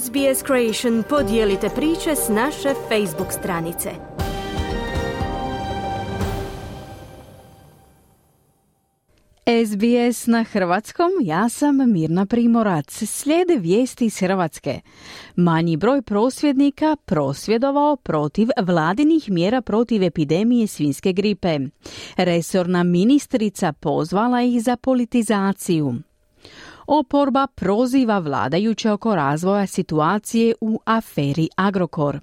SBS Creation podijelite priče s naše Facebook stranice. SBS na hrvatskom, ja sam Mirna Primorac. Slijede vijesti iz Hrvatske. Manji broj prosvjednika prosvjedovao protiv vladinih mjera protiv epidemije svinske gripe. Resorna ministrica pozvala ih za politizaciju. Oporba proziva vladajuće oko razvoja situacije u aferi Agrokor.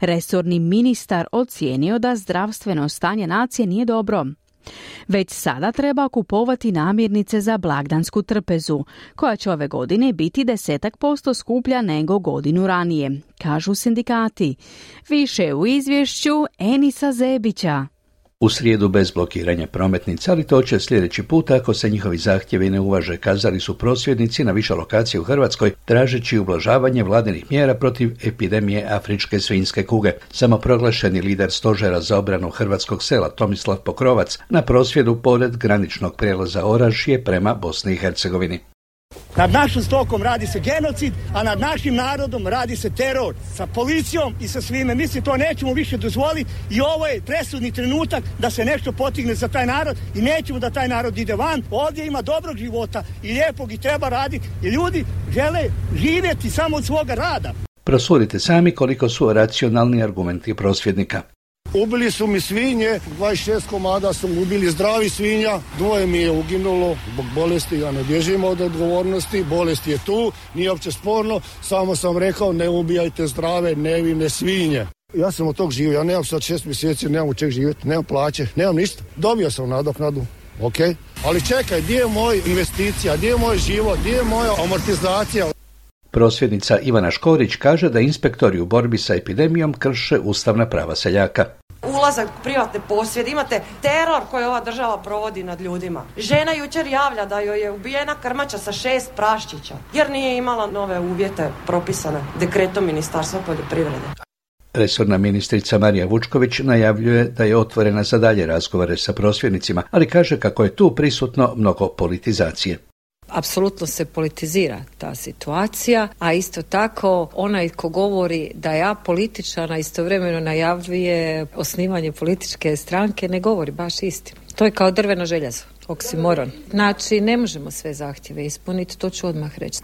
Resorni ministar ocijenio da zdravstveno stanje nacije nije dobro. Već sada treba kupovati namirnice za blagdansku trpezu, koja će ove godine biti desetak posto skuplja nego godinu ranije, kažu sindikati. Više u izvješću Enisa Zebića. U srijedu bez blokiranja prometnica, ali to će sljedeći put ako se njihovi zahtjevi ne uvaže, kazali su prosvjednici na više lokacije u Hrvatskoj, tražeći ublažavanje vladinih mjera protiv epidemije afričke svinjske kuge. Samoproglašeni lider stožera za obranu hrvatskog sela Tomislav Pokrovac na prosvjedu pored graničnog prijelaza Orašije prema Bosni i Hercegovini. Nad našim stokom radi se genocid, a nad našim narodom radi se teror sa policijom i sa svime. Mislim, to nećemo više dozvoliti i ovo je presudni trenutak da se nešto potigne za taj narod i nećemo da taj narod ide van. Ovdje ima dobrog života i lijepog i treba raditi i ljudi žele živjeti samo od svoga rada. Prosudite sami koliko su racionalni argumenti prosvjednika. Ubili su mi svinje, 26 komada su ubili zdravi svinja, dvoje mi je uginulo zbog bolesti, ja ne bježim od odgovornosti, bolest je tu, nije uopće sporno, samo sam rekao ne ubijajte zdrave, nevine svinje. Ja sam od tog živio, ja nemam sad šest mjeseci, nemam u čeg živjeti, nemam plaće, nemam ništa. Dobio sam nadoknadu, ok? Ali čekaj, gdje je moj investicija, gdje je moj život, gdje je moja amortizacija? Prosvjednica Ivana Škorić kaže da inspektori u borbi sa epidemijom krše ustavna prava seljaka. Ulazak privatne posjede, imate teror koji ova država provodi nad ljudima. Žena jučer javlja da joj je ubijena krmača sa šest praščića, jer nije imala nove uvjete propisane dekretom Ministarstva poljoprivrede. Resorna ministrica Marija Vučković najavljuje da je otvorena za dalje razgovore sa prosvjednicima, ali kaže kako je tu prisutno mnogo politizacije apsolutno se politizira ta situacija, a isto tako onaj ko govori da ja političana istovremeno najavljuje osnivanje političke stranke ne govori baš istinu. To je kao drveno željezo, oksimoron. Znači, ne možemo sve zahtjeve ispuniti, to ću odmah reći.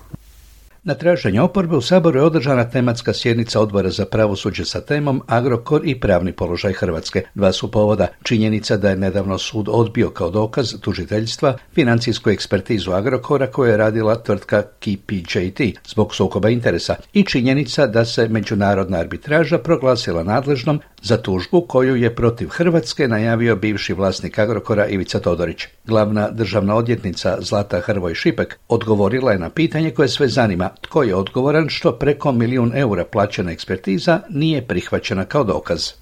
Na traženje oporbe u Saboru je održana tematska sjednica odbora za pravosuđe sa temom Agrokor i pravni položaj Hrvatske. Dva su povoda. Činjenica da je nedavno sud odbio kao dokaz tužiteljstva financijsku ekspertizu Agrokora koju je radila tvrtka KPJT zbog sukoba interesa i činjenica da se međunarodna arbitraža proglasila nadležnom za tužbu koju je protiv Hrvatske najavio bivši vlasnik Agrokora Ivica Todorić. Glavna državna odjetnica Zlata Hrvoj Šipek odgovorila je na pitanje koje sve zanima tko je odgovoran što preko milijun eura plaćena ekspertiza nije prihvaćena kao dokaz.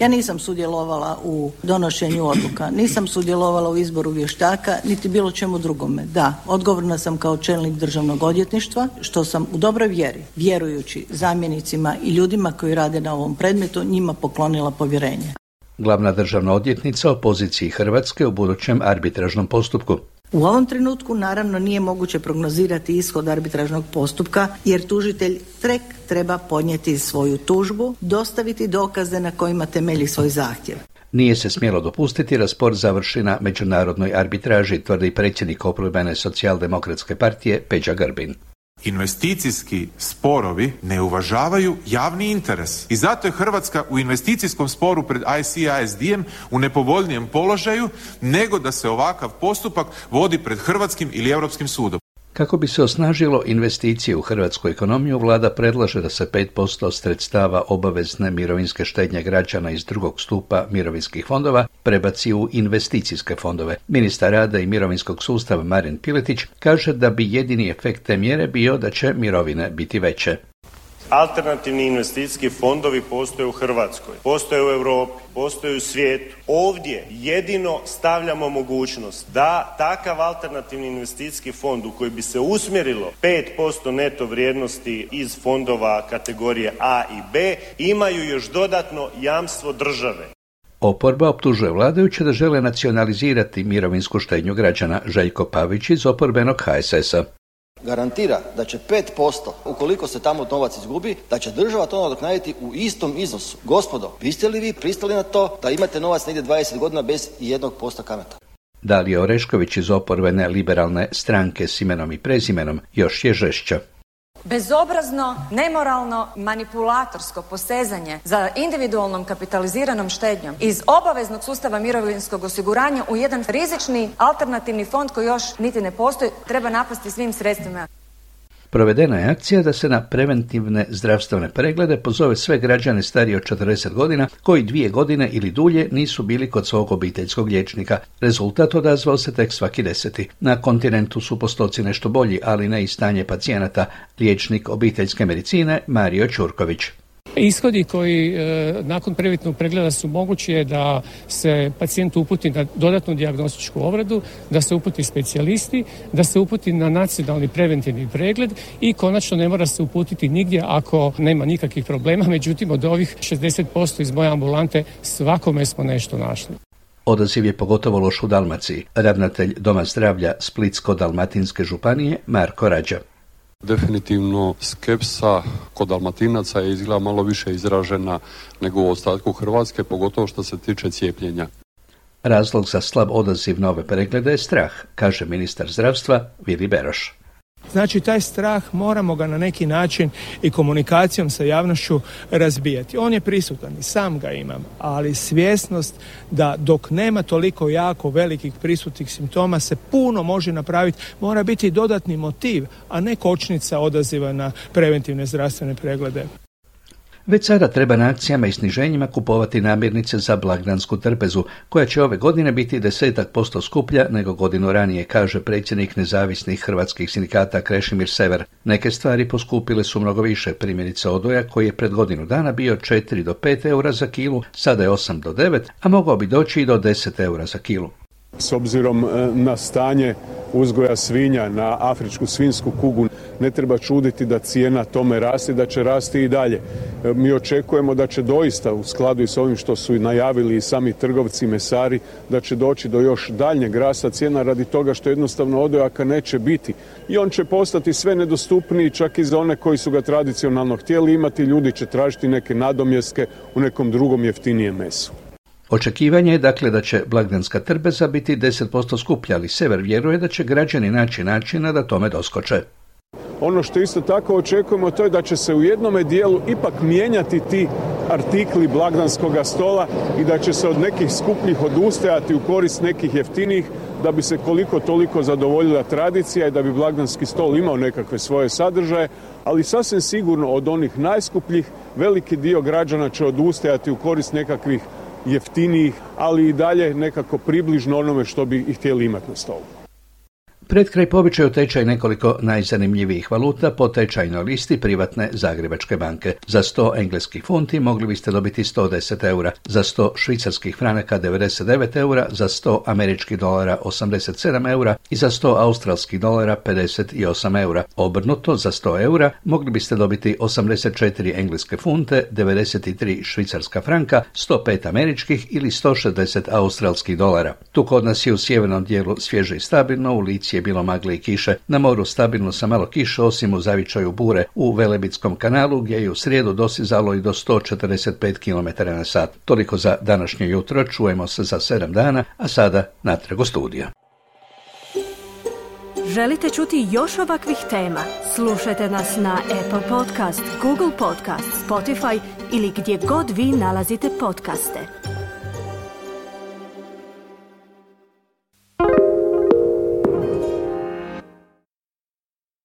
Ja nisam sudjelovala u donošenju odluka, nisam sudjelovala u izboru vještaka, niti bilo čemu drugome. Da, odgovorna sam kao čelnik državnog odvjetništva, što sam u dobroj vjeri, vjerujući zamjenicima i ljudima koji rade na ovom predmetu, njima poklonila povjerenje. Glavna državna odvjetnica o poziciji Hrvatske u budućem arbitražnom postupku. U ovom trenutku naravno nije moguće prognozirati ishod arbitražnog postupka jer tužitelj trek treba podnijeti svoju tužbu, dostaviti dokaze na kojima temelji svoj zahtjev. Nije se smjelo dopustiti da spor završi na međunarodnoj arbitraži, tvrdi predsjednik oporbene socijaldemokratske partije Peđa Grbin. Investicijski sporovi ne uvažavaju javni interes. I zato je Hrvatska u investicijskom sporu pred ICISD-em u nepovoljnijem položaju nego da se ovakav postupak vodi pred Hrvatskim ili Europskim sudom. Kako bi se osnažilo investicije u hrvatsku ekonomiju, vlada predlaže da se 5% sredstava obavezne mirovinske štednje građana iz drugog stupa mirovinskih fondova prebaci u investicijske fondove. Ministar rada i mirovinskog sustava Marin Piletić kaže da bi jedini efekt te mjere bio da će mirovine biti veće. Alternativni investicijski fondovi postoje u Hrvatskoj, postoje u Europi, postoje u svijetu. Ovdje jedino stavljamo mogućnost da takav alternativni investicijski fond u koji bi se usmjerilo 5% neto vrijednosti iz fondova kategorije A i B imaju još dodatno jamstvo države. Oporba optužuje vladajuće da žele nacionalizirati mirovinsku štednju građana Željko Pavić iz oporbenog HSS-a. Garantira da će 5% ukoliko se tamo novac izgubi, da će država to nadoknaditi u istom iznosu. Gospodo, biste li vi pristali na to da imate novac negdje 20 godina bez jednog posta kamata? Dalija Orešković iz oporbene liberalne stranke s imenom i prezimenom još je žešća. Bezobrazno, nemoralno, manipulatorsko posezanje za individualnom kapitaliziranom štednjom iz obaveznog sustava mirovinskog osiguranja u jedan rizični alternativni fond koji još niti ne postoji treba napasti svim sredstvima. Provedena je akcija da se na preventivne zdravstvene preglede pozove sve građane starije od 40 godina koji dvije godine ili dulje nisu bili kod svog obiteljskog liječnika. Rezultat odazvao se tek svaki deseti. Na kontinentu su postoci nešto bolji, ali ne i stanje pacijenata. Liječnik obiteljske medicine Mario Ćurković. Ishodi koji e, nakon previtnog pregleda su mogući je da se pacijent uputi na dodatnu dijagnostičku obradu, da se uputi specijalisti, da se uputi na nacionalni preventivni pregled i konačno ne mora se uputiti nigdje ako nema nikakvih problema, međutim od ovih 60% iz moje ambulante svakome smo nešto našli. Odaziv je pogotovo loš u Dalmaciji. Ravnatelj Doma zdravlja Splitsko-Dalmatinske županije Marko Rađa. Definitivno skepsa kod Dalmatinaca je izgleda malo više izražena nego u ostatku Hrvatske, pogotovo što se tiče cijepljenja. Razlog za slab odaziv na ove preglede je strah, kaže ministar zdravstva Vili Beroš. Znači taj strah moramo ga na neki način i komunikacijom sa javnošću razbijati. On je prisutan i sam ga imam, ali svjesnost da dok nema toliko jako velikih prisutnih simptoma se puno može napraviti, mora biti dodatni motiv, a ne kočnica odaziva na preventivne zdravstvene preglede. Već sada treba na akcijama i sniženjima kupovati namirnice za blagdansku trpezu, koja će ove godine biti desetak posto skuplja nego godinu ranije, kaže predsjednik nezavisnih hrvatskih sindikata Krešimir Sever. Neke stvari poskupile su mnogo više, primjerice odoja koji je pred godinu dana bio 4 do 5 eura za kilu, sada je 8 do 9, a mogao bi doći i do 10 eura za kilu. S obzirom e, na stanje uzgoja svinja na afričku svinsku kugu ne treba čuditi da cijena tome raste da će rasti i dalje. E, mi očekujemo da će doista u skladu i s ovim što su najavili i sami trgovci mesari da će doći do još daljnjeg rasta cijena radi toga što jednostavno odojaka neće biti i on će postati sve nedostupniji čak i za one koji su ga tradicionalno htjeli imati. Ljudi će tražiti neke nadomjeske u nekom drugom jeftinijem mesu. Očekivanje je dakle da će blagdanska trbeza biti 10% skuplja, ali Sever vjeruje da će građani naći načina da tome doskoče. Ono što isto tako očekujemo to je da će se u jednome dijelu ipak mijenjati ti artikli blagdanskog stola i da će se od nekih skupljih odustajati u korist nekih jeftinih da bi se koliko toliko zadovoljila tradicija i da bi blagdanski stol imao nekakve svoje sadržaje, ali sasvim sigurno od onih najskupljih veliki dio građana će odustajati u korist nekakvih jeftinijih, ali i dalje nekako približno onome što bi htjeli imati na stolu. Pred kraj povećaju tečaj nekoliko najzanimljivijih valuta po tečajnoj listi privatne Zagrebačke banke. Za 100 engleskih funti mogli biste dobiti 110 eura, za 100 švicarskih franaka 99 eura, za 100 američkih dolara 87 eura i za 100 australskih dolara 58 eura. Obrnuto, za 100 eura mogli biste dobiti 84 engleske funte, 93 švicarska franka, 105 američkih ili 160 australskih dolara. Tu kod nas je u sjevernom dijelu svježe i stabilno, u lici je bilo magle i kiše, na moru stabilno sa malo kiše osim u zavičaju bure u Velebitskom kanalu gdje je u srijedu dosizalo i do 145 km na sat. Toliko za današnje jutro, čujemo se za 7 dana, a sada natrag u studija. Želite čuti još ovakvih tema? Slušajte nas na Apple Podcast, Google Podcast, Spotify ili gdje god vi nalazite podcaste.